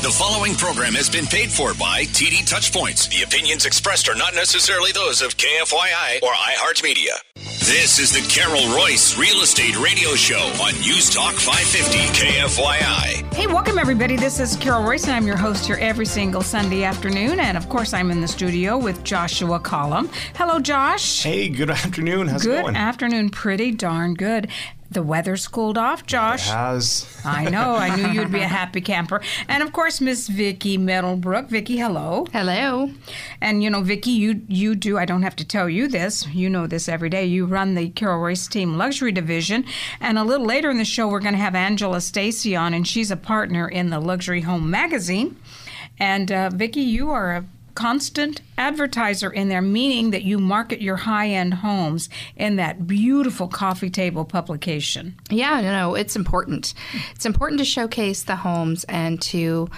The following program has been paid for by TD Touchpoints. The opinions expressed are not necessarily those of KFYI or iHeartMedia. This is the Carol Royce Real Estate Radio Show on News Talk 550 KFYI. Hey, welcome everybody. This is Carol Royce, and I'm your host here every single Sunday afternoon. And of course, I'm in the studio with Joshua Collum. Hello, Josh. Hey, good afternoon. How's good it going? Good afternoon. Pretty darn good. The weather's cooled off, Josh. It has. I know. I knew you'd be a happy camper. And of course, Miss Vicki Middlebrook. Vicki, hello. Hello. And you know, Vicky, you you do. I don't have to tell you this. You know this every day. You run the Carol Royce Team Luxury Division. And a little later in the show, we're going to have Angela Stacy on, and she's a partner in the Luxury Home Magazine. And uh, Vicky, you are a constant advertiser in there, meaning that you market your high end homes in that beautiful coffee table publication. Yeah, no, no, it's important. It's important to showcase the homes and to,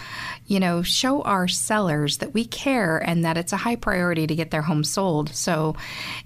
you know, show our sellers that we care and that it's a high priority to get their home sold. So,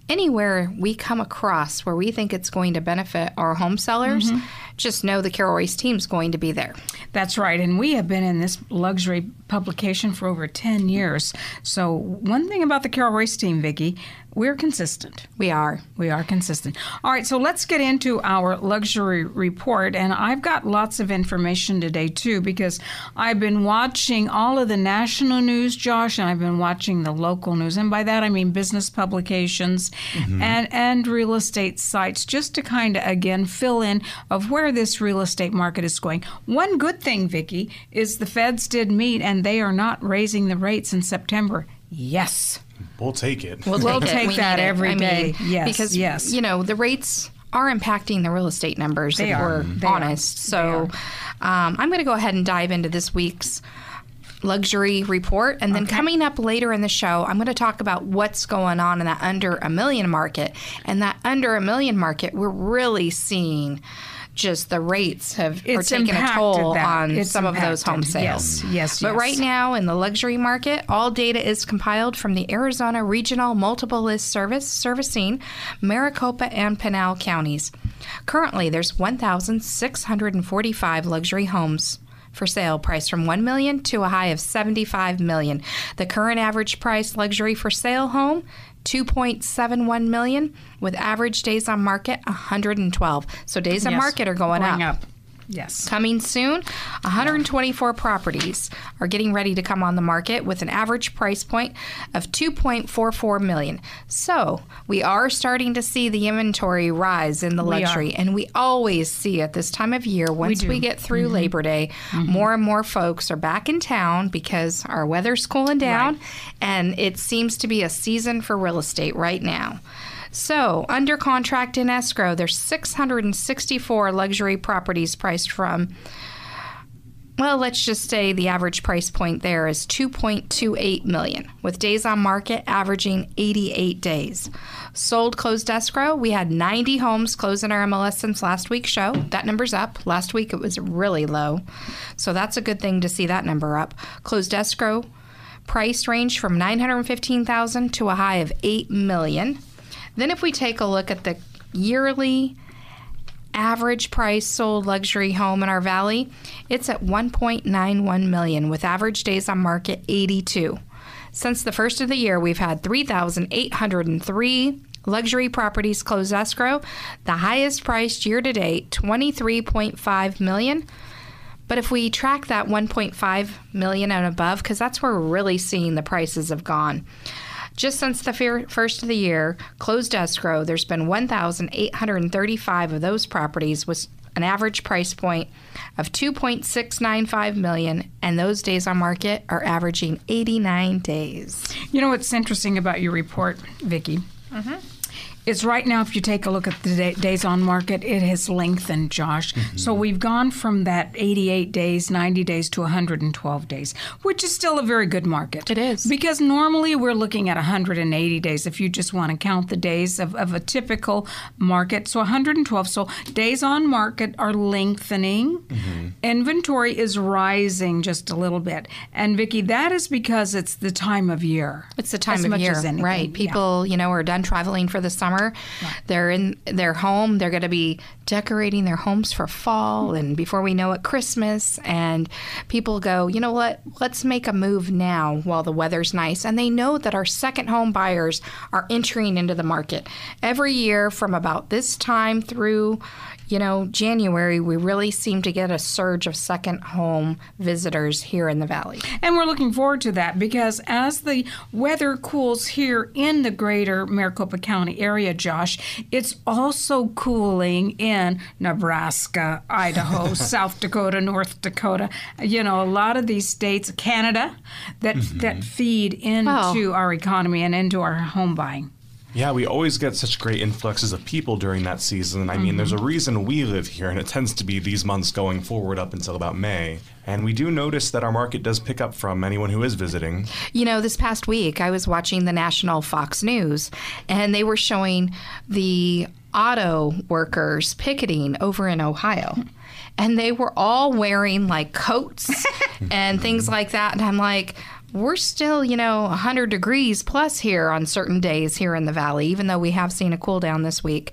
anywhere we come across where we think it's going to benefit our home sellers, mm-hmm. just know the Carol Royce team's going to be there. That's right. And we have been in this luxury publication for over 10 years. So, one thing about the Carol Royce team, Vicki, we're consistent. We are. We are consistent. All right, so let's get into our luxury report. And I've got lots of information today, too, because I've been watching all of the national news, Josh, and I've been watching the local news. And by that, I mean business publications mm-hmm. and, and real estate sites, just to kind of, again, fill in of where this real estate market is going. One good thing, Vicki, is the feds did meet and they are not raising the rates in September. Yes. We'll take it. We'll, We'll take, it. take We that need it. every I day. mean, Yes, because yes. you know the rates are impacting the real estate numbers. They if are. we're They are. honest. So um, I'm going to go ahead and dive into this week's luxury report, and then coming up later in the show, I'm going to talk about what's going on in that under a million market. And that under a million market, we're really seeing. Just the rates have are It's taking a toll that. on It's some of those home sales. Yes, yes, But yes. right now in the luxury market, all data is compiled from the Arizona Regional Multiple List Service servicing Maricopa and Pinal counties. Currently, there's 1,645 luxury homes for sale priced from 1 million to a high of 75 million. The current average price luxury for sale home 2.71 million with average days on market 112. So days on market are going, going up. up. Yes. Coming soon, 124 properties are getting ready to come on the market with an average price point of 2.44 million. So, we are starting to see the inventory rise in the We luxury and we always see at this time of year once do. we, get through Mm-hmm. Labor Day, more and more folks are back in town because our weather's cooling down and it seems to be a season for real estate right now. So, under contract in escrow, there's 664 luxury properties priced from well, let's just say the average price point there is 2.28 million, with days on market averaging 88 days. Sold closed escrow, we had 90 homes close in our MLS since last week's show. That number's up. Last week it was really low. So that's a good thing to see that number up. Closed escrow price range from 915,000 to a high of 8 million. Then if we take a look at the yearly average price sold luxury home in our valley, it's at 1.91 million with average days on market 82. Since the first of the year, we've had 3,803 luxury properties close escrow, the highest priced year to date, 23.5 million. But if we track that 1.5 million and above, because that's where we're really seeing the prices have gone. Just since the fir- first of the year, closed escrow, there's been 1,835 of those properties with an average price point of 2.695 million, and those days on market are averaging 89 days. You know what's interesting about your report, Vicki? Mm-hmm. Is right now, if you take a look at the day, days on market, it has lengthened, Josh. Mm-hmm. So we've gone from that 88 days, 90 days to 112 days, which is still a very good market. It is. Because normally we're looking at 180 days if you just want to count the days of, of a typical market. So 112. So days on market are lengthening. Mm-hmm. Inventory is rising just a little bit. And Vicki, that is because it's the time of year. It's the time as of much year, as anything. right? Yeah. People, you know, are done traveling for the summer. Summer. They're in their home. They're going to be decorating their homes for fall, and before we know it, Christmas. And people go, you know what? Let's make a move now while the weather's nice. And they know that our second home buyers are entering into the market every year from about this time through you know, January, we really seem to get a surge of second home visitors here in the valley. And we're looking forward to that because as the weather cools here in the greater Maricopa County area, Josh, it's also cooling in Nebraska, Idaho, South Dakota, North Dakota. You know, a lot of these states, Canada, that mm-hmm. that feed into our economy and into our home buying. Yeah, we always get such great influxes of people during that season. I mean, mm-hmm. there's a reason we live here, and it tends to be these months going forward up until about May. And we do notice that our market does pick up from anyone who is visiting. You know, this past week I was watching the national Fox News, and they were showing the auto workers picketing over in Ohio. And they were all wearing like coats and things like that. And I'm like, we're still, you know, 100 degrees plus here on certain days here in the valley, even though we have seen a cool down this week.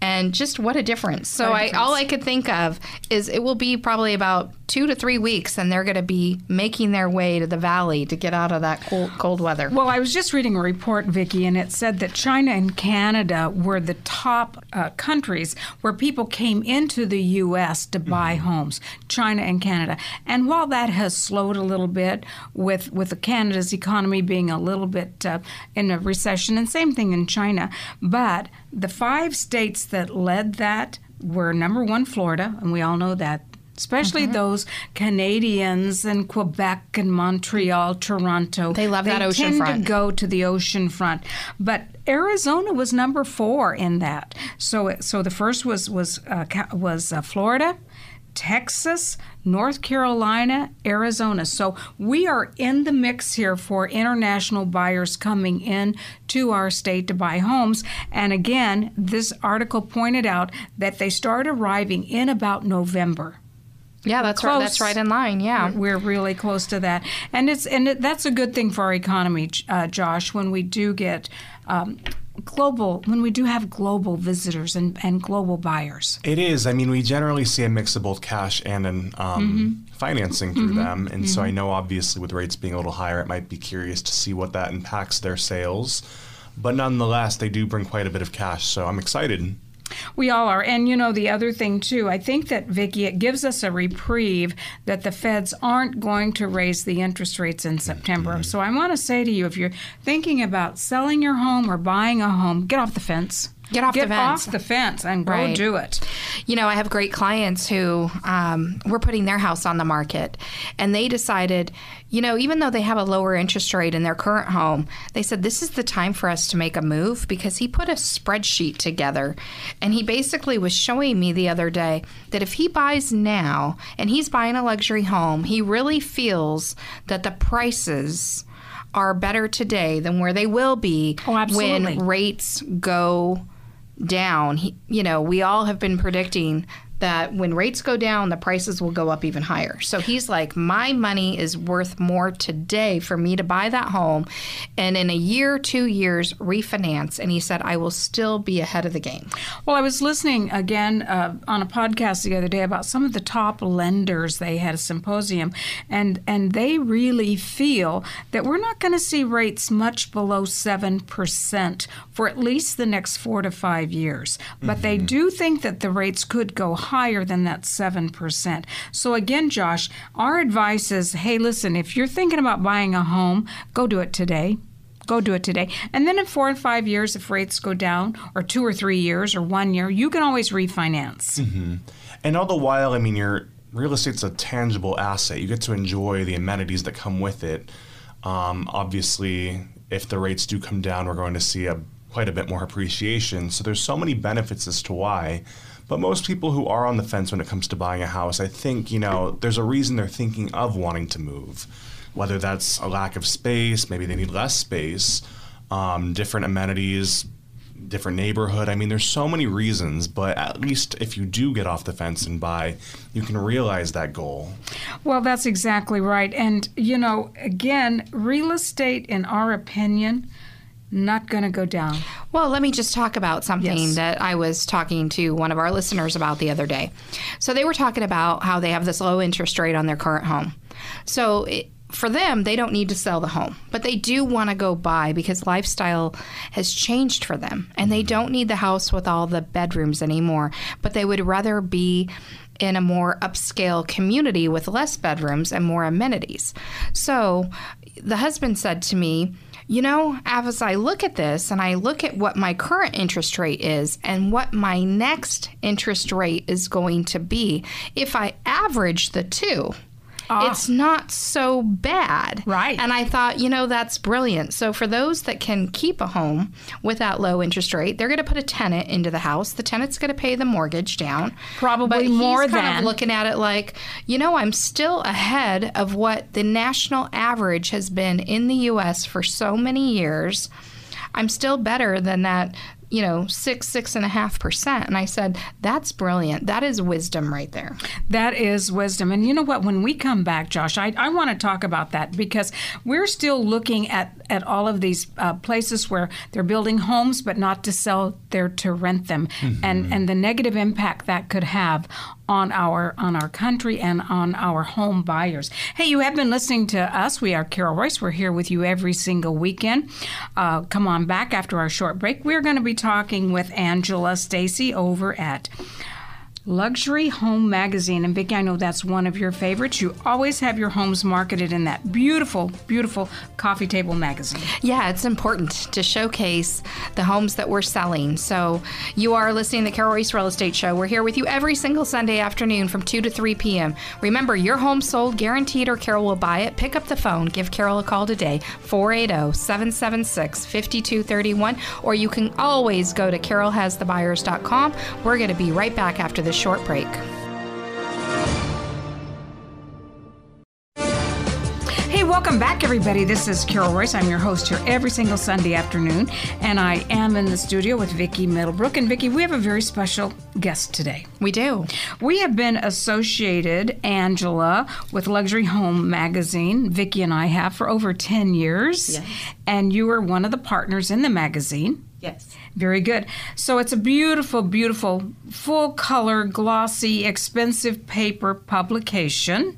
And just what a difference. So I, all I could think of is it will be probably about two to three weeks, and they're going to be making their way to the valley to get out of that cold, cold weather. Well, I was just reading a report, Vicki, and it said that China and Canada were the top uh, countries where people came into the U.S. to buy mm-hmm. homes. China and Canada, and while that has slowed a little bit with with the Canada's economy being a little bit uh, in a recession, and same thing in China, but the five states that led that were number one, Florida, and we all know that especially mm-hmm. those Canadians in Quebec and Montreal, Toronto. They love they that ocean tend front. to go to the ocean front, but Arizona was number four in that. So, so the first was was uh, was uh, Florida. Texas, North Carolina, Arizona. So we are in the mix here for international buyers coming in to our state to buy homes. And again, this article pointed out that they start arriving in about November. Yeah, that's right. That's right in line. Yeah, we're really close to that, and it's and it, that's a good thing for our economy, uh, Josh. When we do get um, global, when we do have global visitors and, and global buyers, it is. I mean, we generally see a mix of both cash and an, um, mm-hmm. financing through mm-hmm. them, and mm-hmm. so I know obviously with rates being a little higher, it might be curious to see what that impacts their sales. But nonetheless, they do bring quite a bit of cash, so I'm excited. We all are. And you know, the other thing, too, I think that, Vicki, it gives us a reprieve that the feds aren't going to raise the interest rates in September. Mm-hmm. So I want to say to you if you're thinking about selling your home or buying a home, get off the fence. Get off Get the fence. off the fence and go right. do it. You know, I have great clients who um, were putting their house on the market, and they decided, you know, even though they have a lower interest rate in their current home, they said this is the time for us to make a move because he put a spreadsheet together, and he basically was showing me the other day that if he buys now and he's buying a luxury home, he really feels that the prices are better today than where they will be oh, when rates go down. He, you know, we all have been predicting that when rates go down, the prices will go up even higher. So he's like, my money is worth more today for me to buy that home and in a year, two years, refinance. And he said, I will still be ahead of the game. Well, I was listening again uh, on a podcast the other day about some of the top lenders. They had a symposium, and, and they really feel that we're not going to see rates much below 7% for at least the next four to five years. But mm-hmm. they do think that the rates could go higher than that 7%. So, again, Josh, our advice is hey, listen, if you're thinking about buying a home, go do it today. Go do it today. And then in four and five years, if rates go down, or two or three years, or one year, you can always refinance. Mm-hmm. And all the while, I mean, your real estate's a tangible asset. You get to enjoy the amenities that come with it. Um, obviously, if the rates do come down, we're going to see a quite a bit more appreciation. So there's so many benefits as to why. But most people who are on the fence when it comes to buying a house, I think, you know, there's a reason they're thinking of wanting to move. Whether that's a lack of space, maybe they need less space, um, different amenities, different neighborhood. I mean, there's so many reasons, but at least if you do get off the fence and buy, you can realize that goal. Well, that's exactly right. And, you know, again, real estate, in our opinion, not going to go down. Well, let me just talk about something Yes. that I was talking to one of our listeners about the other day. So they were talking about how they have this low interest rate on their current home. So it, for them, they don't need to sell the home, but they do want to go buy because lifestyle has changed for them, and they mm-hmm. don't need the house with all the bedrooms anymore. But they would rather be in a more upscale community with less bedrooms and more amenities. So the husband said to me, you know, as I look at this and I look at what my current interest rate is and what my next interest rate is going to be, if I average the two, Ah. it's not so bad. Right. And I thought, you know, that's brilliant. So for those that can keep a home with that low interest rate, they're going to put a tenant into the house. The tenant's going to pay the mortgage down. Probably but he's more kind than- of looking at it like, you know, I'm still ahead of what the national average has been in the U.S. for so many years. I'm still better than that, you know, six, six and a half percent. And I said, that's brilliant. That is wisdom right there. That is wisdom. And you know what? When we come back, Josh, I, I want to talk about that because we're still looking at, at all of these uh, places where they're building homes, but not to sell, they're to rent them, and, and the negative impact that could have on our on our country and on our home buyers. Hey, you have been listening to us. We are Carol Royce. We're here with you every single weekend. Uh, come on back after our short break. We're going to be talking with Angela Stacy over at Luxury Home Magazine. And Vicki, I know that's one of your favorites. You always have your homes marketed in that beautiful, beautiful coffee table magazine. Yeah, it's important to showcase the homes that we're selling. So you are listening to the Carol Royce Real Estate Show. We're here with you every single Sunday afternoon from 2 to 3 p.m. Remember, your home sold guaranteed or Carol will buy it. Pick up the phone. Give Carol a call today, oh, 480-776-5231. Or you can always go to carolhasthebuyers.com. We're going to be right back after this short break. Hey, welcome back, everybody. This is Carol Royce. I'm your host here every single Sunday afternoon, and I am in the studio with Vicki Middlebrook. And Vicki, we have a very special guest today. We do. We have been associated, Angela, with Luxury Home Magazine. Vicki and I have for over 10 years. Yes. And you are one of the partners in the magazine. Yes. Very good. So it's a beautiful, beautiful, full color, glossy, expensive paper publication.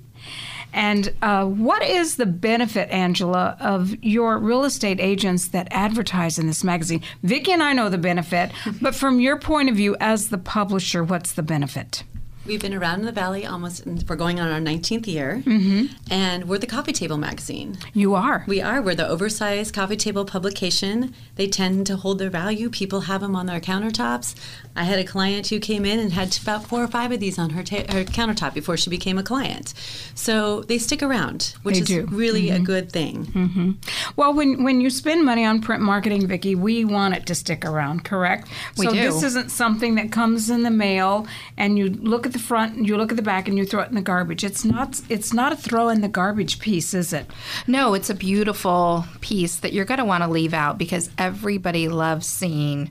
And uh, what is the benefit, Angela, of your real estate agents that advertise in this magazine? Vicki and I know the benefit, but from your point of view as the publisher, what's the benefit? We've been around in the valley almost, we're going on our 19th year, mm-hmm. and we're the Coffee Table magazine. You are. We are. We're the oversized coffee table publication. They tend to hold their value. People have them on their countertops. I had a client who came in and had about four or five of these on her, ta- her countertop before she became a client. So they stick around, which They is do. really a mm-hmm. good thing. Mm-hmm. Well, when when you spend money on print marketing, Vicki, we want it to stick around, correct? We so do. this isn't something that comes in the mail and you look at the front and you look at the back and you throw it in the garbage. It's not it's not a throw in the garbage piece, is it? No, it's a beautiful piece that you're going to want to leave out because everybody loves seeing,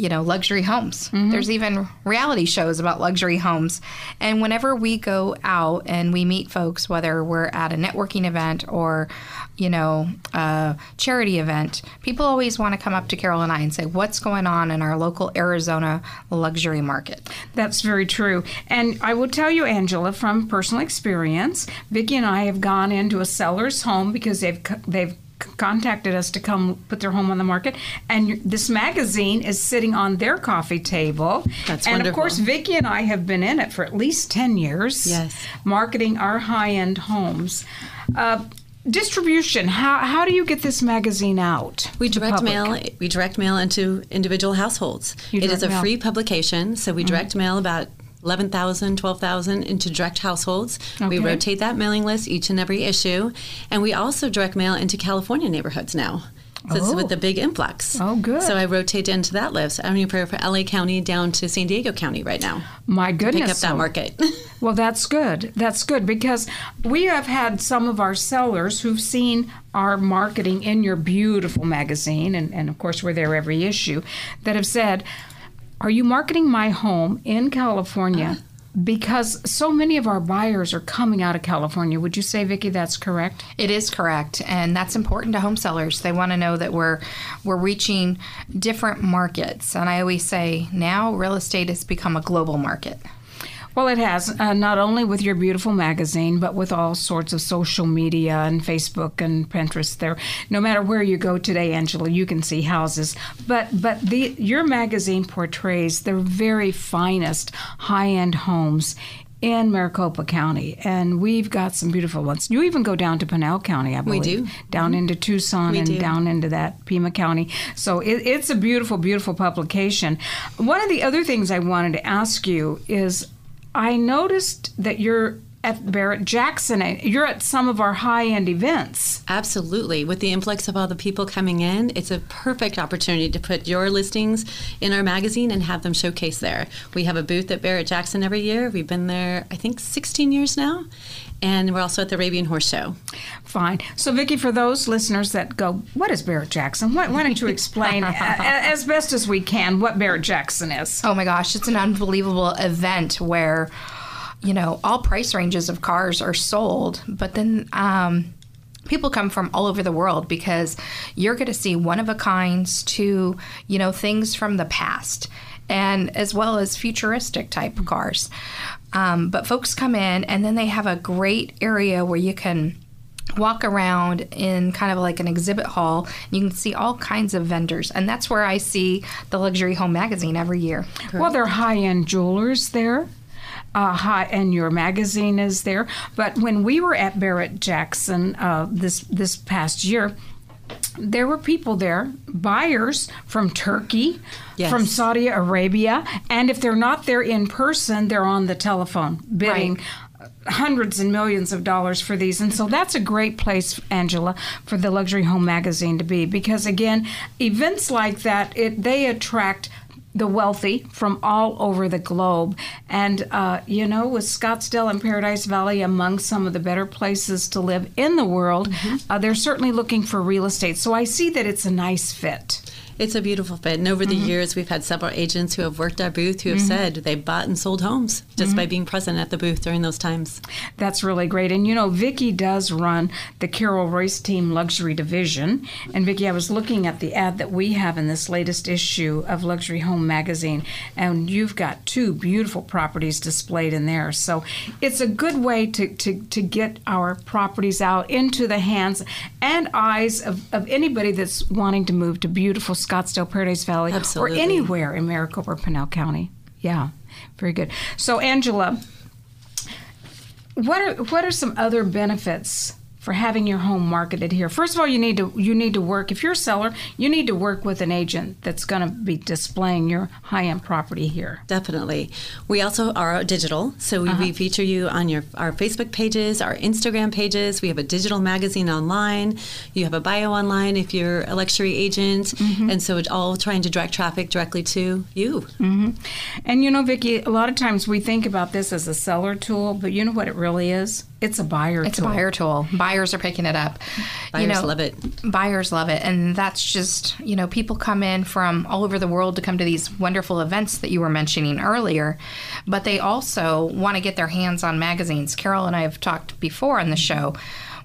you know, luxury homes. Mm-hmm. There's even reality shows about luxury homes. And whenever we go out and we meet folks, whether we're at a networking event or, you know, a charity event, people always want to come up to Carol and I and say, what's going on in our local Arizona luxury market? That's very true. And I will tell you, Angela, from personal experience, Vicki and I have gone into a seller's home because they've they've contacted us to come put their home on the market and this magazine is sitting on their coffee table That's and of course vicki and i have been in it for at least 10 years Yes. marketing our high-end homes uh, distribution how, how do you get this magazine out We direct public? mail. We direct mail into individual households. You It is a mail. Mm-hmm. free publication, so we direct mail about 11,000, 12,000 into direct households. We rotate that mailing list each and every issue, and we also direct mail into California neighborhoods now. So it's Oh. with the big influx. Oh, good. So I rotate into that list. I'm here for LA County down to San Diego County right now. my goodness Pick up that market. Well, that's good. That's good because we have had some of our sellers who've seen our marketing in your beautiful magazine, and, and of course, we're there every issue, that have said, Are you marketing my home in California uh-huh. because so many of our buyers are coming out of California. Would you say, Vicki, that's correct? It is correct, and that's important to home sellers. They want to know that we're we're reaching different markets, and I always say now real estate has become a global market. Well, it has, uh, not only with your beautiful magazine, but with all sorts of social media and Facebook and Pinterest. There, no matter where you go today, Angela, you can see houses. But but the your magazine portrays the very finest high-end homes in Maricopa County, and we've got some beautiful ones. You even go down to Pinal County, I believe. do. Down into Tucson We and do. down into that Pima County. So it, it's a beautiful, beautiful publication. One of the other things I wanted to ask you is I noticed that you're at Barrett Jackson. You're at some of our high end events. Absolutely. With the influx of all the people coming in, it's a perfect opportunity to put your listings in our magazine and have them showcased there. We have a booth at Barrett Jackson every year. We've been there, I think, 16 years now. And we're also at the Arabian Horse Show. Fine. So, Vicki, for those listeners that go, what is Barrett Jackson? Why, why don't you explain, a- a- as best as we can, what Barrett Jackson is? Oh my gosh, it's an unbelievable event where, you know, all price ranges of cars are sold, but then um, people come from all over the world because you're going to see one of a kinds to, you know, things from the past and as well as futuristic type cars. Um, but folks come in and then they have a great area where you can walk around in kind of like an exhibit hall. You can see all kinds of vendors, and that's where I see the Luxury Home Magazine every year. Well, there are high end jewelers there. Uh, high, and your magazine is there. But when we were at Barrett Jackson uh, this this past year, there were people there, buyers from Turkey, Yes. from Saudi Arabia, and if they're not there in person, they're on the telephone bidding. Hundreds and millions of dollars for these. And so that's a great place, Angela, for the Luxury Home Magazine to be because, again, events like that, it, they attract the wealthy from all over the globe. And, uh, you know, with Scottsdale and Paradise Valley among some of the better places to live in the world, uh, they're certainly looking for real estate. So I see that it's a nice fit. It's a beautiful fit. And over the mm-hmm. years, we've had several agents who have worked our booth who have mm-hmm. said they bought and sold homes just by mm-hmm. being present at the booth during those times. That's really great. And you know, Vicki does run the Carol Royce Team Luxury Division. And Vicki, I was looking at the ad that we have in this latest issue of Luxury Home Magazine, and you've got two beautiful properties displayed in there. So it's a good way to, to, to get our properties out into the hands and eyes of, of anybody that's wanting to move to beautiful Scottsdale, Paradise Valley, Absolutely. or anywhere in Maricopa or Pinal County. Yeah, very good. So, Angela, what are what are some other benefits for having your home marketed here? First of all, you need to you need to work if you're a seller, you need to work with an agent that's going to be displaying your high-end property here. Definitely. We also are digital, so we, we uh-huh. feature you on your our Facebook pages, our Instagram pages. We have a digital magazine online. You have a bio online if you're a luxury agent, mm-hmm. and so it's all trying to direct traffic directly to you. Mm-hmm. And you know, Vicki, a lot of times we think about this as a seller tool, but you know what it really is? It's a buyer It's a buyer tool. Buyers are picking it up. Buyers you know, love it. Buyers love it. And that's just, you know, people come in from all over the world to come to these wonderful events that you were mentioning earlier, but they also want to get their hands on magazines. Carol and I have talked before on the show.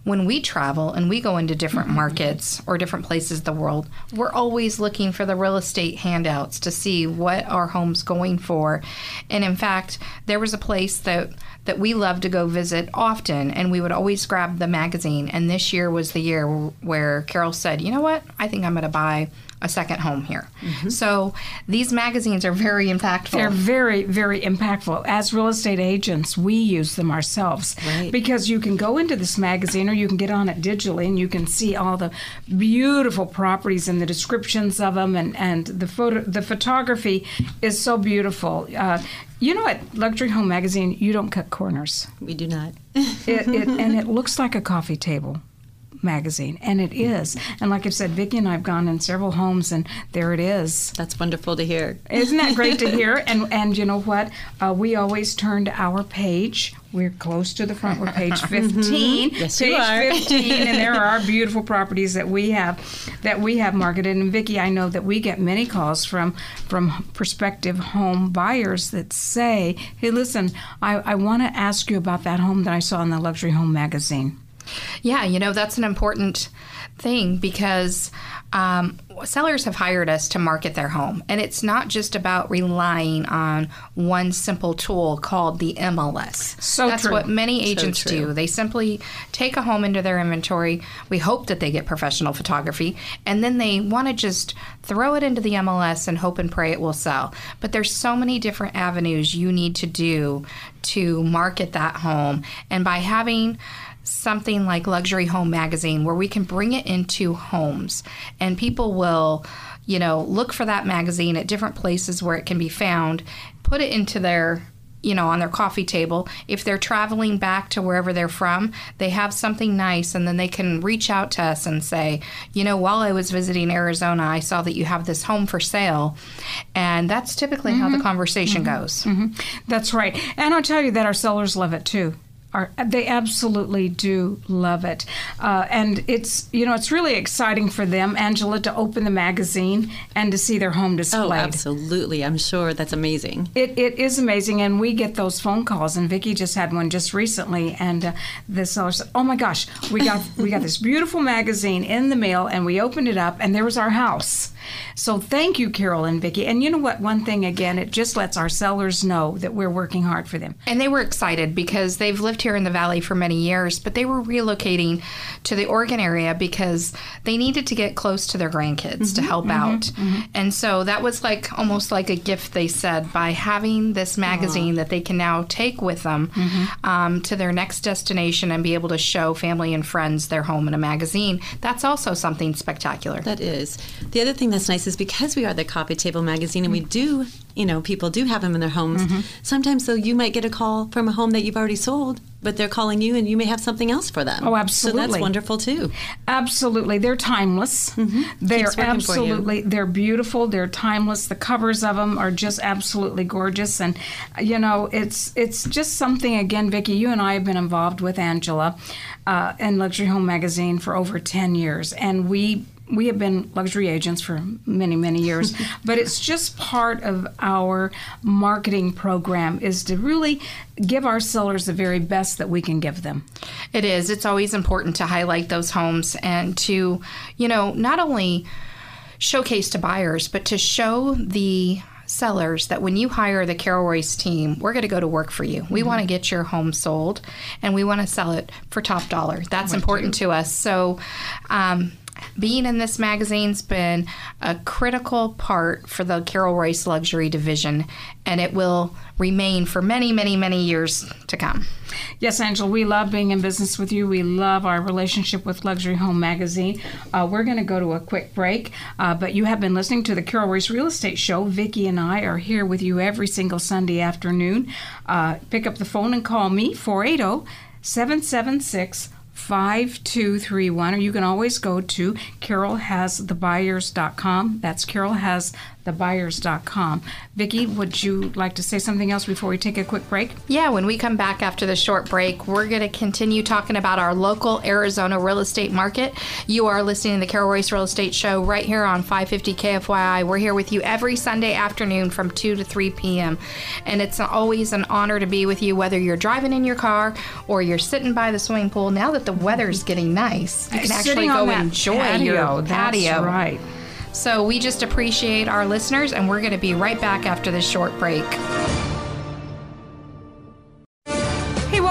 When we travel and we go into different markets or different places of the world, we're always looking for the real estate handouts to see what our home's going for. And in fact, there was a place that that we love to go visit often, and we would always grab the magazine. And this year was the year where Carol said, "You know what? I think I'm going to buy a second home here." So these magazines are very impactful. They're very, very impactful. As real estate agents, we use them ourselves Right. because you can go into this magazine or you can get on it digitally and you can see all the beautiful properties and the descriptions of them and, and the photo the photography is so beautiful. Uh, you know, what, Luxury Home Magazine, you don't cut corners. We do not. It, it, and it looks like a coffee table. Magazine, and it is. And like I said, Vicki and I have gone in several homes, and there it is. That's wonderful to hear. Isn't that great to hear? And and you know what? Uh, we always turn to our page. We're close to the front. We're page 15. Yes, page you are. 15, and there are beautiful properties that we have that we have marketed. And Vicki, I know that we get many calls from from prospective home buyers that say, "Hey, listen, I, I want to ask you about that home that I saw in the luxury home magazine." Yeah, you know, that's an important thing because um, sellers have hired us to market their home. And it's not just about relying on one simple tool called the MLS. So That's true. what many agents true. do. They simply take a home into their inventory. We hope that they get professional photography. And then they want to just throw it into the MLS and hope and pray it will sell. But there's so many different avenues you need to do to market that home. And by having something like Luxury Home Magazine where we can bring it into homes and people will, you know, look for that magazine at different places where it can be found, put it into their you know, on their coffee table. If they're traveling back to wherever they're from, they have something nice and then they can reach out to us and say, you know, while I was visiting Arizona, I saw that you have this home for sale. And that's typically how the mm-hmm. conversation mm-hmm. goes. Mm-hmm. That's right. And I'll tell you that our sellers love it too. Our, they absolutely do love it. Uh, and it's, you know, it's really exciting for them, Angela, to open the magazine and to see their home displayed. Oh, absolutely. I'm sure that's amazing. It, it is amazing, and we get those phone calls. And Vicki just had one just recently, and uh, the seller said, "Oh my gosh, we got we got this beautiful magazine in the mail, and we opened it up, and there was our house." So thank you, Carol and Vicki. And you know what? One thing again, it just lets our sellers know that we're working hard for them. And they were excited because they've lived here in the valley for many years, but they were relocating to the Oregon area because they needed to get close to their grandkids to mm-hmm. help mm-hmm. out. Mm-hmm. And so that was like almost like a gift, they said, by having this magazine that they can now take with them um, to their next destination and be able to show family and friends their home in a magazine. That's also something spectacular. That is. The other thing that's nice is because we are the coffee table magazine and we do, you know, people do have them in their homes. Mm-hmm. Sometimes, though, you might get a call from a home that you've already sold, but they're calling you and you may have something else for them. Oh, absolutely. So that's wonderful too. Absolutely, they're timeless. They're Mm-hmm. Keeps working for you. absolutely they're beautiful. They're timeless. The covers of them are just absolutely gorgeous, and you know it's it's just something. Again, Vicki, you and I have been involved with Angela uh, and Luxury Home Magazine for over ten years, and we. We have been luxury agents for many, many years, but it's just part of our marketing program is to really give our sellers the very best that we can give them. It is. It's always important to highlight those homes and to, you know, not only showcase to buyers, but to show the sellers that when you hire the Carol Royce team, we're going to go to work for you. We want to get your home sold and we want to sell it for top dollar. That's important to us. So, um, being in this magazine's been a critical part for the Carol Royce luxury division, and it will remain for many, many, many years to come. Yes, Angel, we love being in business with you. We love our relationship with Luxury Home Magazine. Uh, we're going to go to a quick break, uh, but you have been listening to the Carol Royce Real Estate Show. Vicki and I are here with you every single Sunday afternoon. Uh, pick up the phone and call me, oh, 480 776 5231 or you can always go to carolhasthebuyers.com that's carolhasthebuyers.com vicki would you like to say something else before we take a quick break Yeah, when we come back after the short break, we're going to continue talking about our local Arizona real estate market. You are listening to the Carol Royce Real Estate Show right here on 550 KFYI. We're here with you every Sunday afternoon from 2 to 3 p.m. And it's always an honor to be with you, whether you're driving in your car or you're sitting by the swimming pool. Now that the weather's getting nice, you can actually go enjoy patio, your that's patio. right So we just appreciate our listeners, and we're going to be right back after this short break.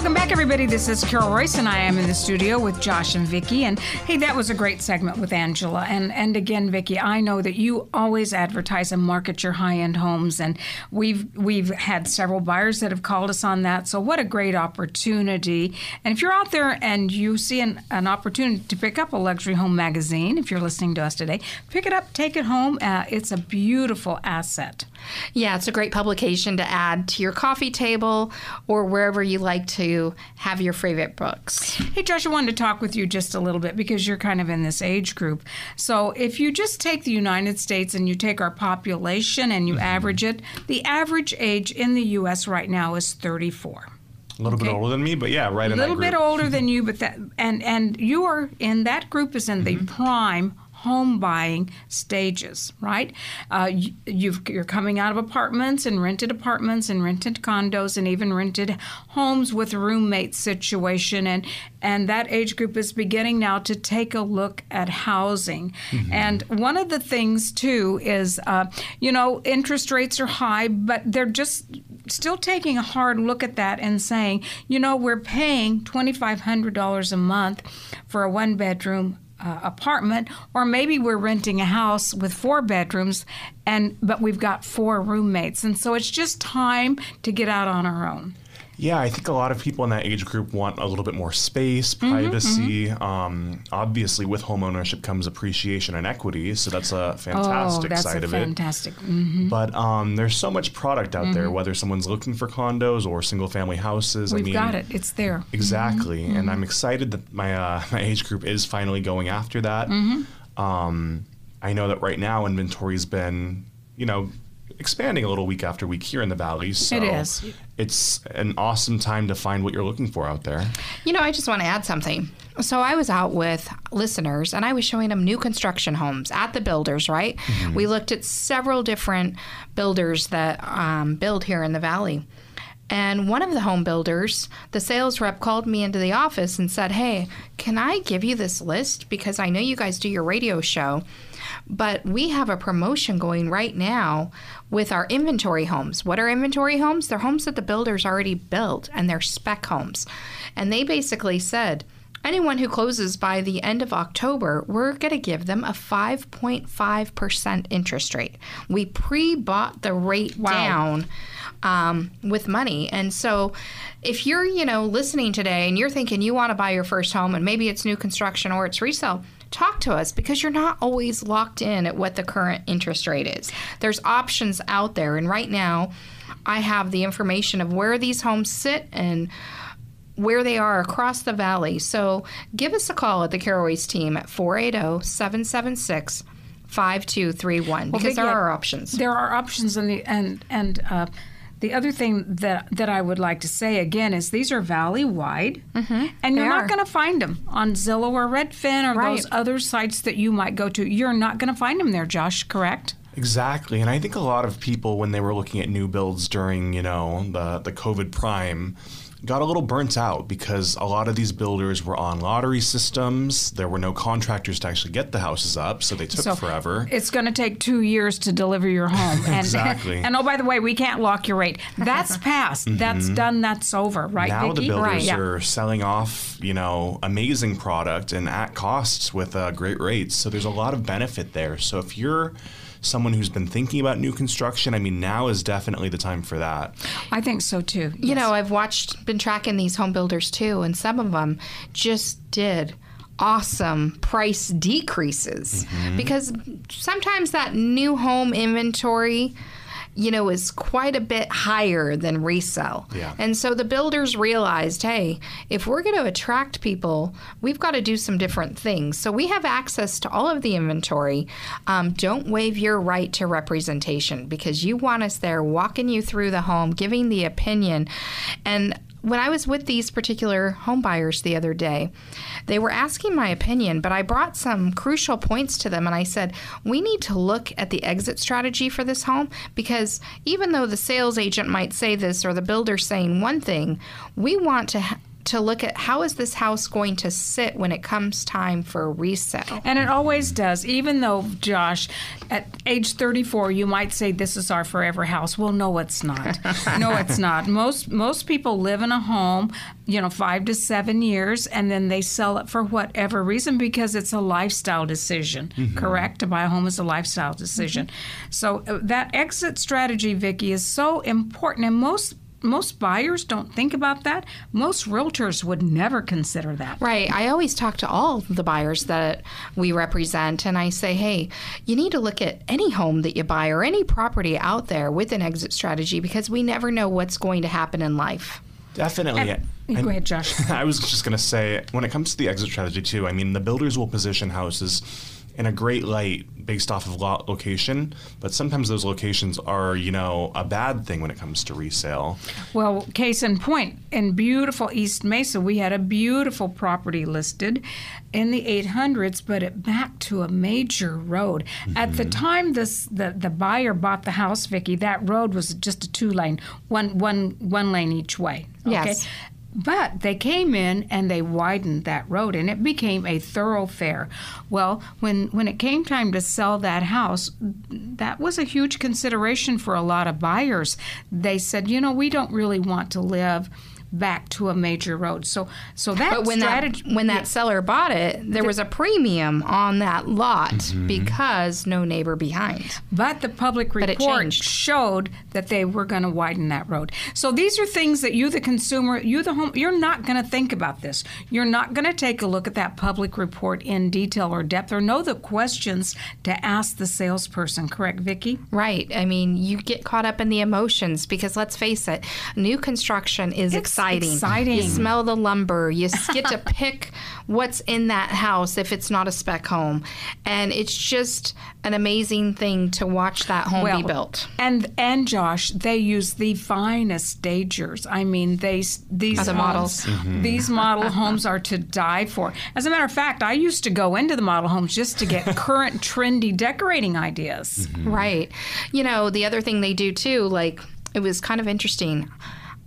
Welcome back, everybody. This is Carol Royce, and I am in the studio with Josh and Vicki. And hey, that was a great segment with Angela. And and again, Vicki, I know that you always advertise and market your high-end homes, and we've we've had several buyers that have called us on that. So what a great opportunity! And if you're out there and you see an, an opportunity to pick up a luxury home magazine, if you're listening to us today, pick it up, take it home. Uh, it's a beautiful asset. Yeah, it's a great publication to add to your coffee table or wherever you like to have your favorite books. Hey, Josh, I wanted to talk with you just a little bit because you're kind of in this age group. So, if you just take the United States and you take our population and you mm-hmm. average it, the average age in the U.S. right now is 34. A little bit older than me, but yeah, right in that. A in little that bit older than you, but that and and you are in that group is in the mm-hmm. prime home buying stages, right? Uh, you, you've, you're coming out of apartments and rented apartments and rented condos and even rented homes with roommate situation, and and that age group is beginning now to take a look at housing. And one of the things too is, uh, you know, interest rates are high, but they're just still taking a hard look at that and saying, you know, we're paying $2,500 a month for a one bedroom uh, apartment, or maybe we're renting a house with four bedrooms, and but we've got four roommates, and so it's just time to get out on our own. Yeah, I think a lot of people in that age group want a little bit more space, Mm-hmm, privacy. Um, obviously, with home ownership comes appreciation and equity, so that's a fantastic oh, that's side a of fantastic. mm-hmm. it. But um, there's so much product out there, whether someone's looking for condos or single-family houses. We've I mean, got it. It's there. Exactly, and Mm-hmm. I'm excited that my uh, my age group is finally going after that. Mm-hmm. Um, I know that right now inventory's been, you know, expanding a little week after week here in the valley. So It is. It's an awesome time to find what you're looking for out there. You know, I just want to add something. So I was out with listeners and I was showing them new construction homes at the builders, right? We looked at several different builders that um, build here in the valley. And one of the home builders, the sales rep called me into the office and said, Hey, can I give you this list? Because I know you guys do your radio show, but we have a promotion going right now with our inventory homes. What are inventory homes? They're homes that the builders already built and they're spec homes. And they basically said, anyone who closes by the end of October, we're going to give them a 5.5% interest rate. We pre bought the rate down um, with money. And so if you're, you know, listening today and you're thinking you want to buy your first home and maybe it's new construction or it's resale, talk to us because you're not always locked in at what the current interest rate is. There's options out there. And right now, I have the information of where these homes sit and where they are across the valley. So give us a call at the Carol Royce team at 480 776 5231 because there I- are options. There are options, and the and and uh, the other thing that that I would like to say again is these are valley wide, and you're Mm-hmm. They not going to find them on Zillow or Redfin or Right. those other sites that you might go to. You're not going to find them there, Josh. Correct? Exactly, and I think a lot of people, when they were looking at new builds during, you know, the the COVID prime, got a little burnt out because a lot of these builders were on lottery systems. There were no contractors to actually get the houses up, so they took forever. It's going to take two years to deliver your home. And, Exactly. And, oh, by the way, we can't lock your rate. That's past. That's done. That's over. Right, Mm-hmm. now the Vicki? builders Right. Yeah. are selling off, you know, amazing product and at costs with uh, great rates. So there's a lot of benefit there. So if you're someone who's been thinking about new construction, I mean, now is definitely the time for that. I think so too. You know, I've watched, been tracking these home builders too, and some of them just did awesome price decreases mm-hmm. because sometimes that new home inventory you know is quite a bit higher than resale. Yeah. and so the builders realized hey if we're going to attract people we've got to do some different things. So we have access to all of the inventory. Um, don't waive your right to representation because you want us there walking you through the home giving the opinion. And when I was with these particular home buyers the other day, they were asking my opinion, but I brought some crucial points to them and I said, we need to look at the exit strategy for this home because even though the sales agent might say this or the builder saying one thing, we want to ha- to look at how is this house going to sit when it comes time for resale. And it always does, even though, Josh, at age 34, you might say this is our forever house. Well, no, it's not. no, it's not. Most most people live in a home, you know, five to seven years, and then they sell it for whatever reason because it's a lifestyle decision. Correct? To buy a home is a lifestyle decision. So uh, that exit strategy, Vicki, is so important, and most most buyers don't think about that. Most realtors would never consider that. Right. I always talk to all the buyers that we represent, and I say, hey, you need to look at any home that you buy or any property out there with an exit strategy because we never know what's going to happen in life. Definitely. Go ahead, Josh. I was just going to say, when it comes to the exit strategy, too, I mean, the builders will position houses in a great light based off of lo- location, but sometimes those locations are, you know, a bad thing when it comes to resale. Well, case in point, in beautiful East Mesa, we had a beautiful property listed in the 800s, but it backed to a major road. At the mm-hmm. time this the, the buyer bought the house, Vicki, that road was just a two lane, one one one lane each way. Okay? Yes. But they came in and they widened that road and it became a thoroughfare. Well, when when it came time to sell that house, that was a huge consideration for a lot of buyers. They said, you know, we don't really want to live back to a major road. So so that But when strategy that when that seller bought it, there was a premium on that lot mm-hmm. because no neighbor behind. But the public report showed that they were going to widen that road. So these are things that you, the consumer, you, the home, you're not going to think about this. You're not going to take a look at that public report in detail or depth or know the questions to ask the salesperson. Correct, Vicki? Right. I mean, you get caught up in the emotions because let's face it, new construction is It's exciting. Exciting. You smell the lumber. You get to pick what's in that house if it's not a spec home. And it's just an amazing thing to watch that home be built. And and Josh, they use the finest stagers. I mean, they these The homes, models. these model homes are to die for. As a matter of fact, I used to go into the model homes just to get current trendy decorating ideas. Right. You know, the other thing they do too, like, it was kind of interesting.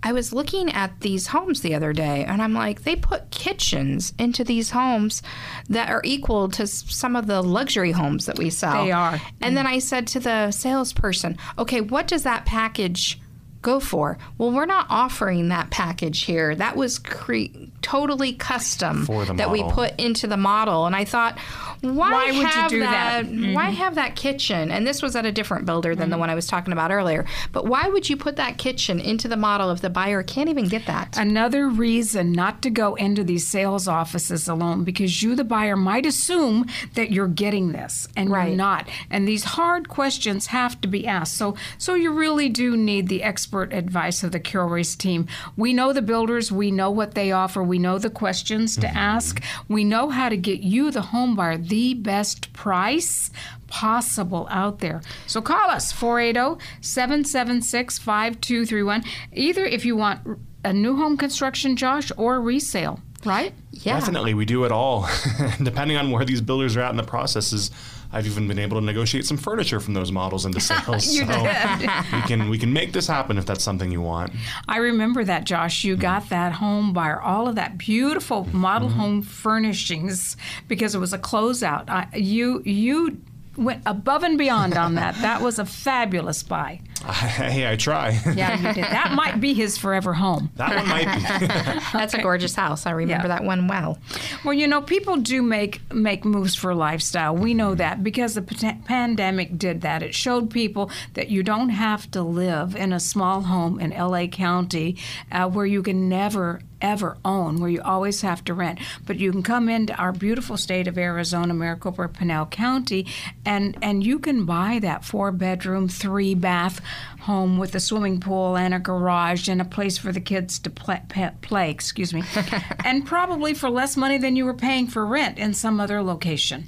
I was looking at these homes the other day and I'm like, they put kitchens into these homes that are equal to some of the luxury homes that we sell. They are. And mm. then I said to the salesperson, okay, what does that package go for? Well, we're not offering that package here. That was cre- totally custom For the that we put into the model. And I thought, why, Why would you do that? Mm-hmm. Why have that kitchen? And this was at a different builder than the one I was talking about earlier. But why would you put that kitchen into the model if the buyer can't even get that? Another reason not to go into these sales offices alone because you, the buyer, might assume that you're getting this and Right. you're not. And these hard questions have to be asked. So, so you really do need the expert advice of the Carol Royse team. We know the builders, we know what they offer, we know the questions to mm-hmm. ask, we know how to get you, the home buyer, the best price possible out there. So call us 480 776 5231. Either if you want a new home construction, Josh, or resale, right? yeah. Definitely, we do it all. Depending on where these builders are at in the processes, I've even been able to negotiate some furniture from those models into sales. So we can we can make this happen if that's something you want. I remember that, Josh. You hmm. got that home buyer, all of that beautiful model mm-hmm. home furnishings because it was a closeout. I, you you went above and beyond on that. That was a fabulous buy. hey, I try. Yeah, you did. That might be his forever home. that one might be. That's a gorgeous house. I remember Yeah. that one well. Well, you know, people do make make moves for lifestyle. We know that because the pa- pandemic did that. It showed people that you don't have to live in a small home in LA County uh, where you can never ever own, where you always have to rent. But you can come into our beautiful state of Arizona, Maricopa, Pinal County, and and you can buy that four bedroom, three bath home with a swimming pool and a garage and a place for the kids to play. play excuse me, and probably for less money than you were paying for rent in some other location.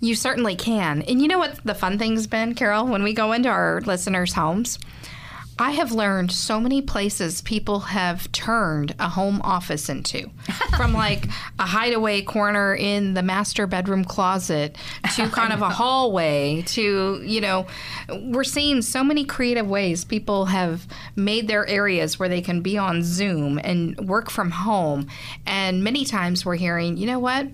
You certainly can. And you know what the fun thing's been, Carol? When we go into our listeners' homes, I have learned so many places people have turned a home office into. From like a hideaway corner in the master bedroom closet to kind of a hallway to, you know, we're seeing so many creative ways people have made their areas where they can be on Zoom and work from home. And many times we're hearing, you know what?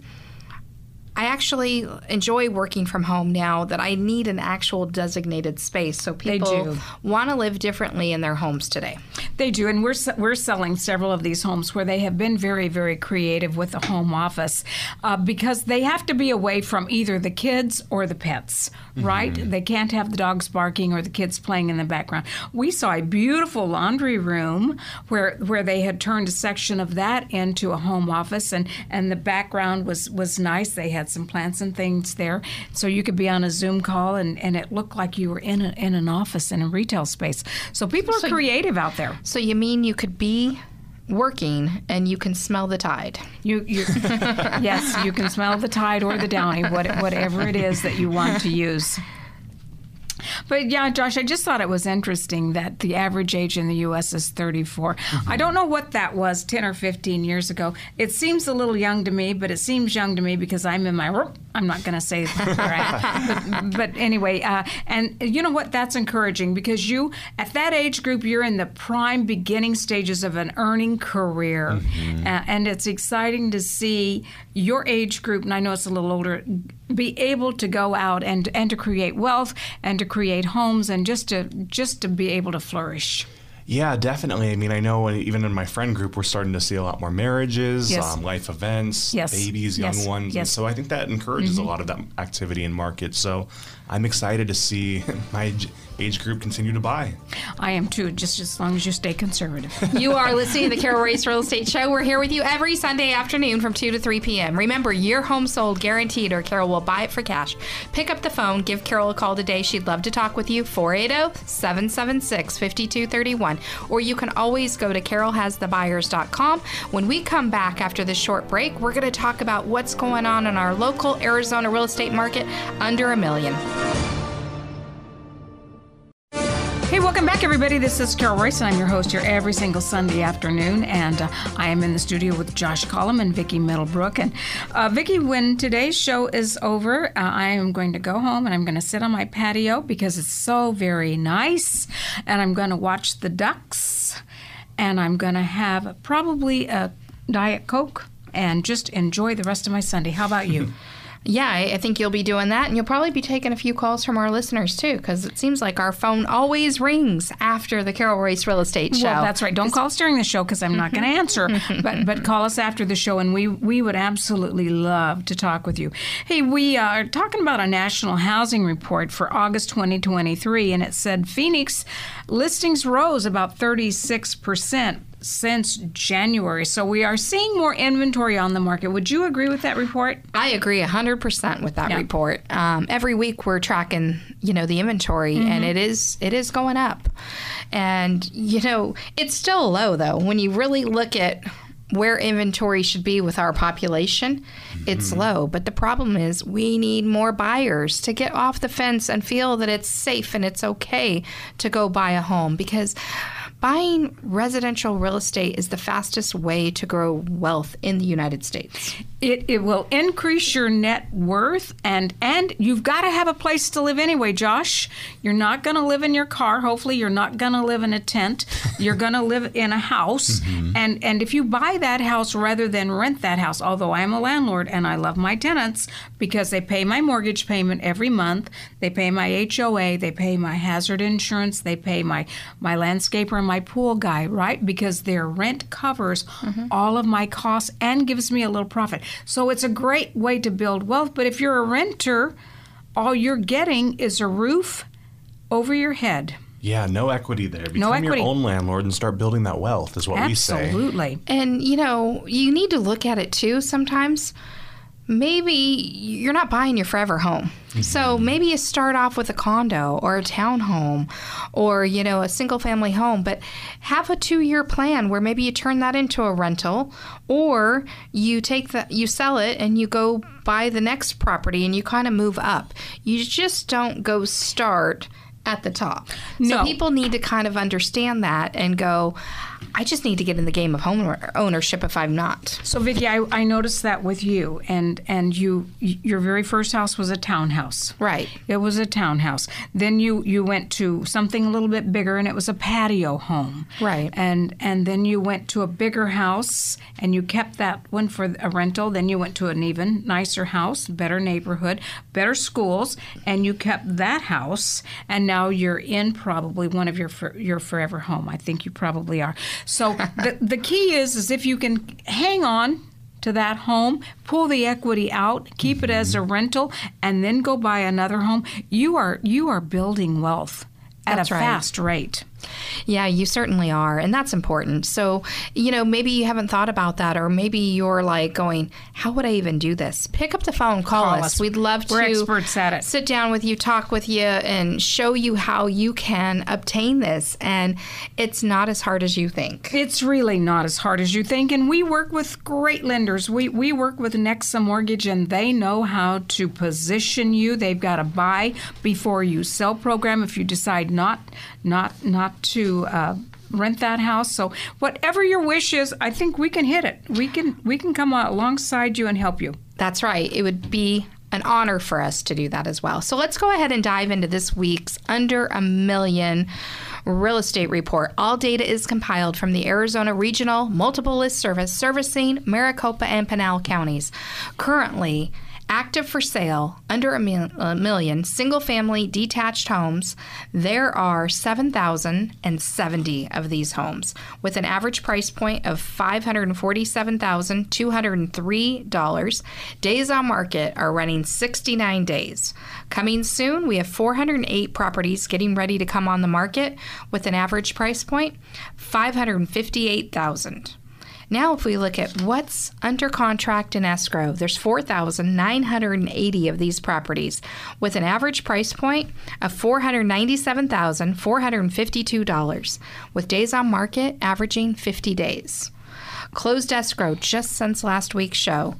I actually enjoy working from home now that I need an actual designated space. So people want to live differently in their homes today. They do, and we're we're selling several of these homes where they have been very very creative with the home office uh, because they have to be away from either the kids or the pets, right? They can't have the dogs barking or the kids playing in the background. We saw a beautiful laundry room where where they had turned a section of that into a home office, and and the background was was nice. They had some plants and things there, so you could be on a Zoom call and, and it looked like you were in a, in an office in a retail space. So people are creative out there. So you mean you could be working and you can smell the tide. You, you yes, you can smell the tide or the downy, what, whatever it is that you want to use. But yeah, Josh, I just thought it was interesting that the average age in the U.S. is 34. Mm-hmm. I don't know what that was 10 or 15 years ago. It seems a little young to me, but it seems young to me because I'm in my. I'm not going to say that. but, but, anyway, uh, and you know what? That's encouraging because you, at that age group, you're in the prime beginning stages of an earning career. Mm-hmm. Uh, and it's exciting to see your age group, and I know it's a little older, be able to go out and and to create wealth and to create homes and just to just to be able to flourish. Yeah, definitely. I mean, I know even in my friend group, we're starting to see a lot more marriages, yes. um, life events, yes. babies, young yes. ones. And so I think that encourages mm-hmm. a lot of that activity in market. So I'm excited to see my age group continue to buy. I am too, just as long as you stay conservative. you are listening to the Carol Royse Real Estate Show. We're here with you every Sunday afternoon from 2 to 3 p.m. Remember, your home sold guaranteed or Carol will buy it for cash. Pick up the phone, give Carol a call today. She'd love to talk with you, 480 776 5231. Or you can always go to carolhasthebuyers.com. When we come back after this short break, we're going to talk about what's going on in our local Arizona real estate market under a million. Welcome back, everybody. This is Carol Royse, and I'm your host here every single Sunday afternoon. And uh, I am in the studio with Josh Collum and Vicki Middlebrook. And uh, Vicki, when today's show is over, uh, I am going to go home and I'm going to sit on my patio because it's so very nice. And I'm going to watch the ducks, and I'm going to have probably a Diet Coke and just enjoy the rest of my Sunday. How about you? Yeah, I, think you'll be doing that, and you'll probably be taking a few calls from our listeners too, because it seems like our phone always rings after the Carol Royse Real Estate Show. Well, that's right. Don't call us during the show because I'm not going to answer, but but call us after the show, and we we would absolutely love to talk with you. Hey, we are talking about a national housing report for August 2023, and it said Phoenix listings rose about 36 percent since January. So we are seeing more inventory on the market. Would you agree with that report? I agree 100% with that yeah. report. Um, every week we're tracking, you know, the inventory mm-hmm. and it is it is going up. And you know, it's still low though when you really look at where inventory should be with our population, mm-hmm. it's low. But the problem is we need more buyers to get off the fence and feel that it's safe and it's okay to go buy a home because buying residential real estate is the fastest way to grow wealth in the United States. It, it will increase your net worth, and, and you've got to have a place to live anyway, Josh. You're not going to live in your car. Hopefully, you're not going to live in a tent. You're going to live in a house. Mm-hmm. And, and if you buy that house rather than rent that house, although I am a landlord and I love my tenants because they pay my mortgage payment every month, they pay my HOA, they pay my hazard insurance, they pay my, my landscaper and my pool guy, right? Because their rent covers mm-hmm. all of my costs and gives me a little profit. So it's a great way to build wealth. But if you're a renter, all you're getting is a roof over your head. Yeah, no equity there. Become no equity. your own landlord and start building that wealth is what Absolutely. we say. Absolutely. And you know, you need to look at it too sometimes maybe you're not buying your forever home. Mm-hmm. So maybe you start off with a condo or a townhome or, you know, a single family home, but have a two year plan where maybe you turn that into a rental or you take the, you sell it and you go buy the next property and you kind of move up. You just don't go start at the top. No. So people need to kind of understand that and go, I just need to get in the game of home ownership if I'm not. So Vicki, I, I noticed that with you, and and you your very first house was a townhouse. Right. It was a townhouse. Then you you went to something a little bit bigger, and it was a patio home. Right. And and then you went to a bigger house, and you kept that one for a rental. Then you went to an even nicer house, better neighborhood, better schools, and you kept that house. And now you're in probably one of your your forever home. I think you probably are. So the, the key is is if you can hang on to that home, pull the equity out, keep it as a mm-hmm. rental, and then go buy another home, you are you are building wealth at That's a right. fast rate. Yeah, you certainly are. And that's important. So, you know, maybe you haven't thought about that, or maybe you're like going, How would I even do this? Pick up the phone, call, Call us. us. We'd love We're to experts at it. sit down with you, talk with you, and show you how you can obtain this. And it's not as hard as you think. It's really not as hard as you think, and we work with great lenders. We we work with Nexa Mortgage, and they know how to position you. They've got a buy before you sell program if you decide not not not to. Uh, rent that house so whatever your wish is i think we can hit it we can we can come alongside you and help you That's right. It would be an honor for us to do that as well. So let's go ahead and dive into this week's Under a Million Real Estate Report. All data is compiled from the Arizona Regional Multiple List Service servicing Maricopa and Pinal counties. Currently, active for sale under a, mil- a million single family detached homes there are 7070 of these homes with an average price point of $547203 days on market are running 69 days. Coming soon we have 408 properties getting ready to come on the market with an average price point 558000 now, if we look at what's under contract in escrow, there's 4,980 of these properties with an average price point of $497,452, with days on market averaging 50 days. Closed escrow just since last week's show.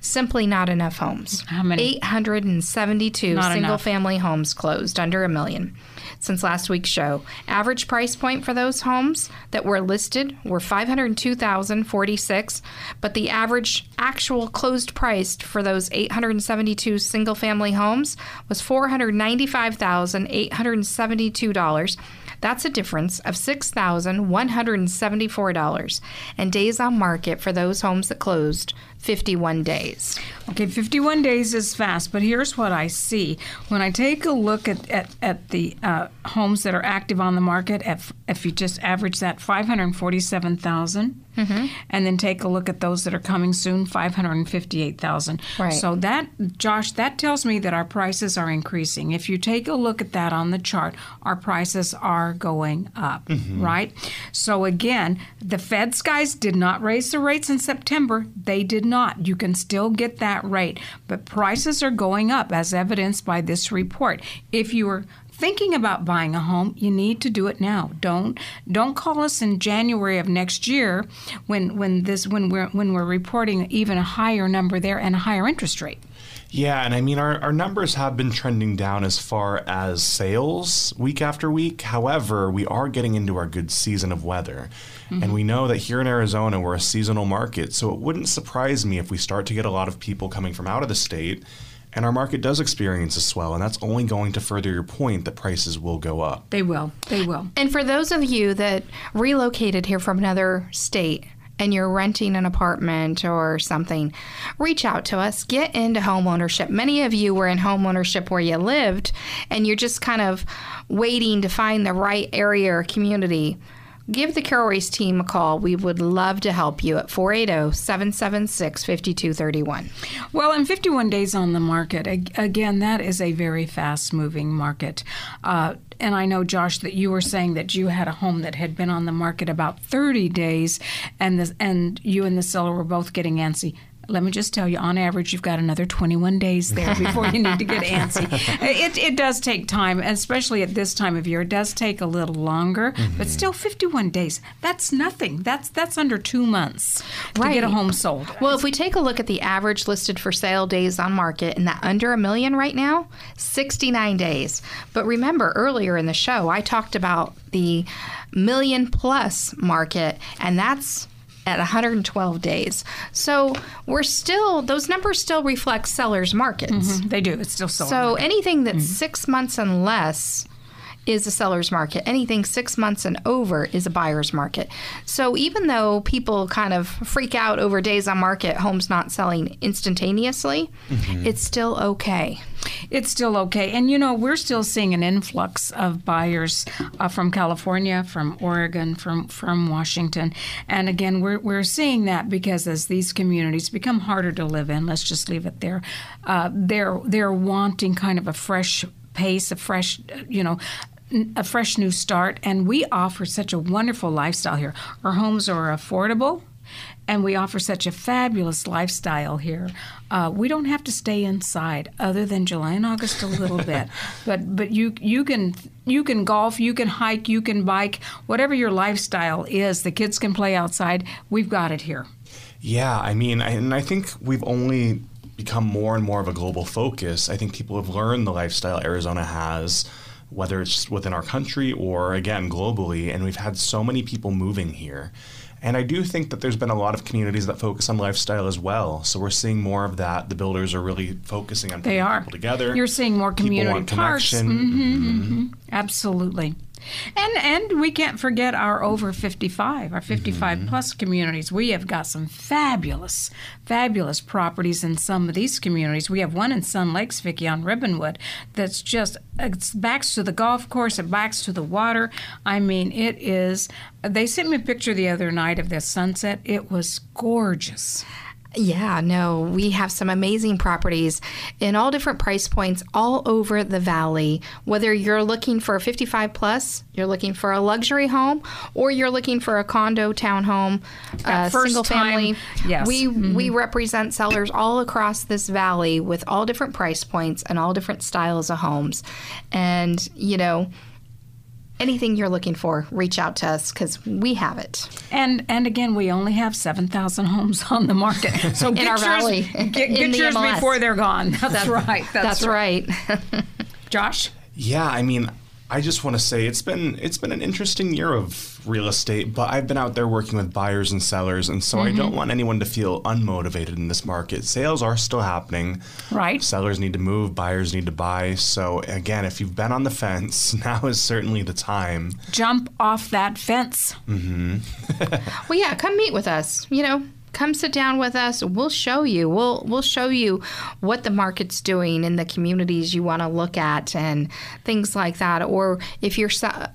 Simply not enough homes. How many? 872 Not single enough. family homes closed under a million since last week's show. Average price point for those homes that were listed were 502,046, but the average actual closed price for those 872 single family homes was $495,872. That's a difference of $6,174. And days on market for those homes that closed 51 days. Okay, 51 days is fast, but here's what I see. When I take a look at, at, at the uh, homes that are active on the market, if, if you just average that 547,000, and then take a look at those that are coming soon, 558,000. Right. So that, Josh, that tells me that our prices are increasing. If you take a look at that on the chart, our prices are going up, right? So again, the Fed's guys did not raise the rates in September. They did not. You can still get that rate, but prices are going up as evidenced by this report. If you are thinking about buying a home, you need to do it now. Don't don't call us in January of next year when when this when we're when we're reporting even a higher number there and a higher interest rate. Yeah, and I mean, our, our numbers have been trending down as far as sales week after week. However, we are getting into our good season of weather. And we know that here in Arizona, we're a seasonal market. So it wouldn't surprise me if we start to get a lot of people coming from out of the state and our market does experience a swell. And that's only going to further your point that prices will go up. They will. They will. And for those of you that relocated here from another state and you're renting an apartment or something, reach out to us. Get into home ownership. Many of you were in home ownership where you lived and you're just kind of waiting to find the right area or community. Give the Royse team a call. We would love to help you at 480 776 5231. Well, in 51 days on the market, again, that is a very fast moving market. Uh, and I know, Josh, that you were saying that you had a home that had been on the market about 30 days, and the, and you and the seller were both getting antsy. Let me just tell you, on average, you've got another 21 days there before you need to get antsy. It, it does take time, especially at this time of year. It does take a little longer, but mm-hmm. still 51 days. That's nothing. That's that's under two months to get a home sold. Well, if we take a look at the average listed for sale days on market and that under a million right now, 69 days. But remember earlier in the show, I talked about the million plus market, and that's at 112 days. So we're still, those numbers still reflect sellers' markets. Mm-hmm. They do. It's still sold. So anything that's mm-hmm. six months and less is a seller's market. Anything six months and over is a buyer's market. So even though people kind of freak out over days on market, homes not selling instantaneously, it's still okay. It's still okay. And you know, we're still seeing an influx of buyers uh, from California, from Oregon, from from Washington. And again, we're we're seeing that because as these communities become harder to live in, let's just leave it there. Uh, they're they're wanting kind of a fresh pace, a fresh, uh, you know, n- a fresh new start, and we offer such a wonderful lifestyle here. Our homes are affordable. And we offer such a fabulous lifestyle here. Uh, we don't have to stay inside, other than July and August a little bit. But but you you can you can golf, you can hike, you can bike, whatever your lifestyle is. The kids can play outside. We've got it here. Yeah, I mean, I, and I think we've only become more and more of a global focus. I think people have learned the lifestyle Arizona has, whether it's within our country or again globally, and we've had so many people moving here. And I do think that there's been a lot of communities that focus on lifestyle as well. So we're seeing more of that. The builders are really focusing on They are people together. You're seeing more community parks. connection. hmm hmm Absolutely. And and we can't forget our over 55, our 55 Mm-hmm. plus communities. We have got some fabulous, fabulous properties in some of these communities. We have one in Sun Lakes, Vicki, on Ribbonwood, that's just it backs to the golf course, it backs to the water. I mean, it is. They sent me a picture the other night of this sunset. It was gorgeous. Yeah, no, we have some amazing properties in all different price points all over the valley. Whether you're looking for a 55 plus, you're looking for a luxury home, or you're looking for a condo, townhome, That uh, single family. time- yes. We we represent sellers all across this valley with all different price points and all different styles of homes, and you know. Anything you're looking for, reach out to us because we have it. And and again, we only have seven thousand homes on the market. So get our yours, valley, get, get the yours MLS. before they're gone. That's, right. That's, That's right. Josh. Yeah, I mean, I just want to say it's been it's been an interesting year of real estate, but I've been out there working with buyers and sellers, and so I don't mm-hmm. want anyone to feel unmotivated in this market. Sales are still happening. Right. Sellers need to move, buyers need to buy. So again, if you've been on the fence, now is certainly the time. Jump off that fence. Mm-hmm. Well, yeah, come meet with us. You know, come sit down with us. We'll show you. We'll we'll show you what the market's doing in the communities you want to look at and things like that. Or if you're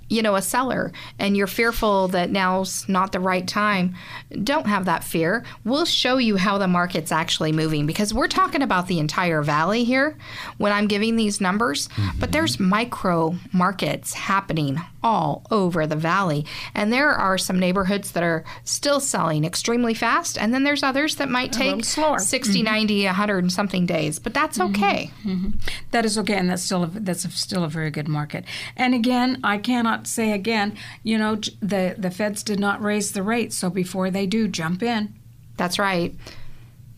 you know a seller and you're fearful that now's not the right time, don't have that fear. We'll show you how the market's actually moving because we're talking about the entire valley here when I'm giving these numbers, but mm-hmm. there's micro markets happening all over the valley. And there are some neighborhoods that are still selling extremely fast, and then there's others that might little take slower. 60, mm-hmm. 90, 100 and something days, but that's mm-hmm. okay. Mm-hmm. That is okay, and that's still a, that's a, still a very good market. And again, I cannot say again. You know, the the feds did not raise the rate, so before they do, jump in. That's right.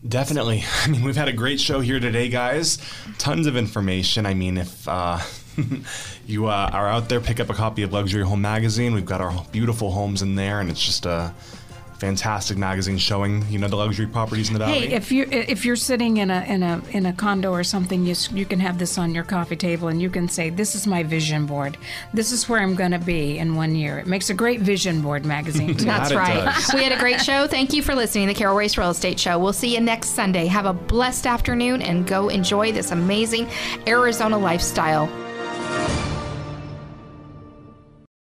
Definitely. I mean, we've had a great show here today, guys. Tons of information. I mean, if uh, you uh, are out there, pick up a copy of Luxury Home Magazine. We've got our beautiful homes in there, and it's just a fantastic magazine showing you know the luxury properties in the valley. Hey, if you if you're sitting in a in a in a condo or something, you you can have this on your coffee table, and you can say, "This is my vision board. This is where I'm going to be in one year." It makes a great vision board magazine. That's it right. We had a great show. Thank you for listening to the Carol Royse Real Estate Show. We'll see you next Sunday. Have a blessed afternoon and go enjoy this amazing Arizona lifestyle. Bye.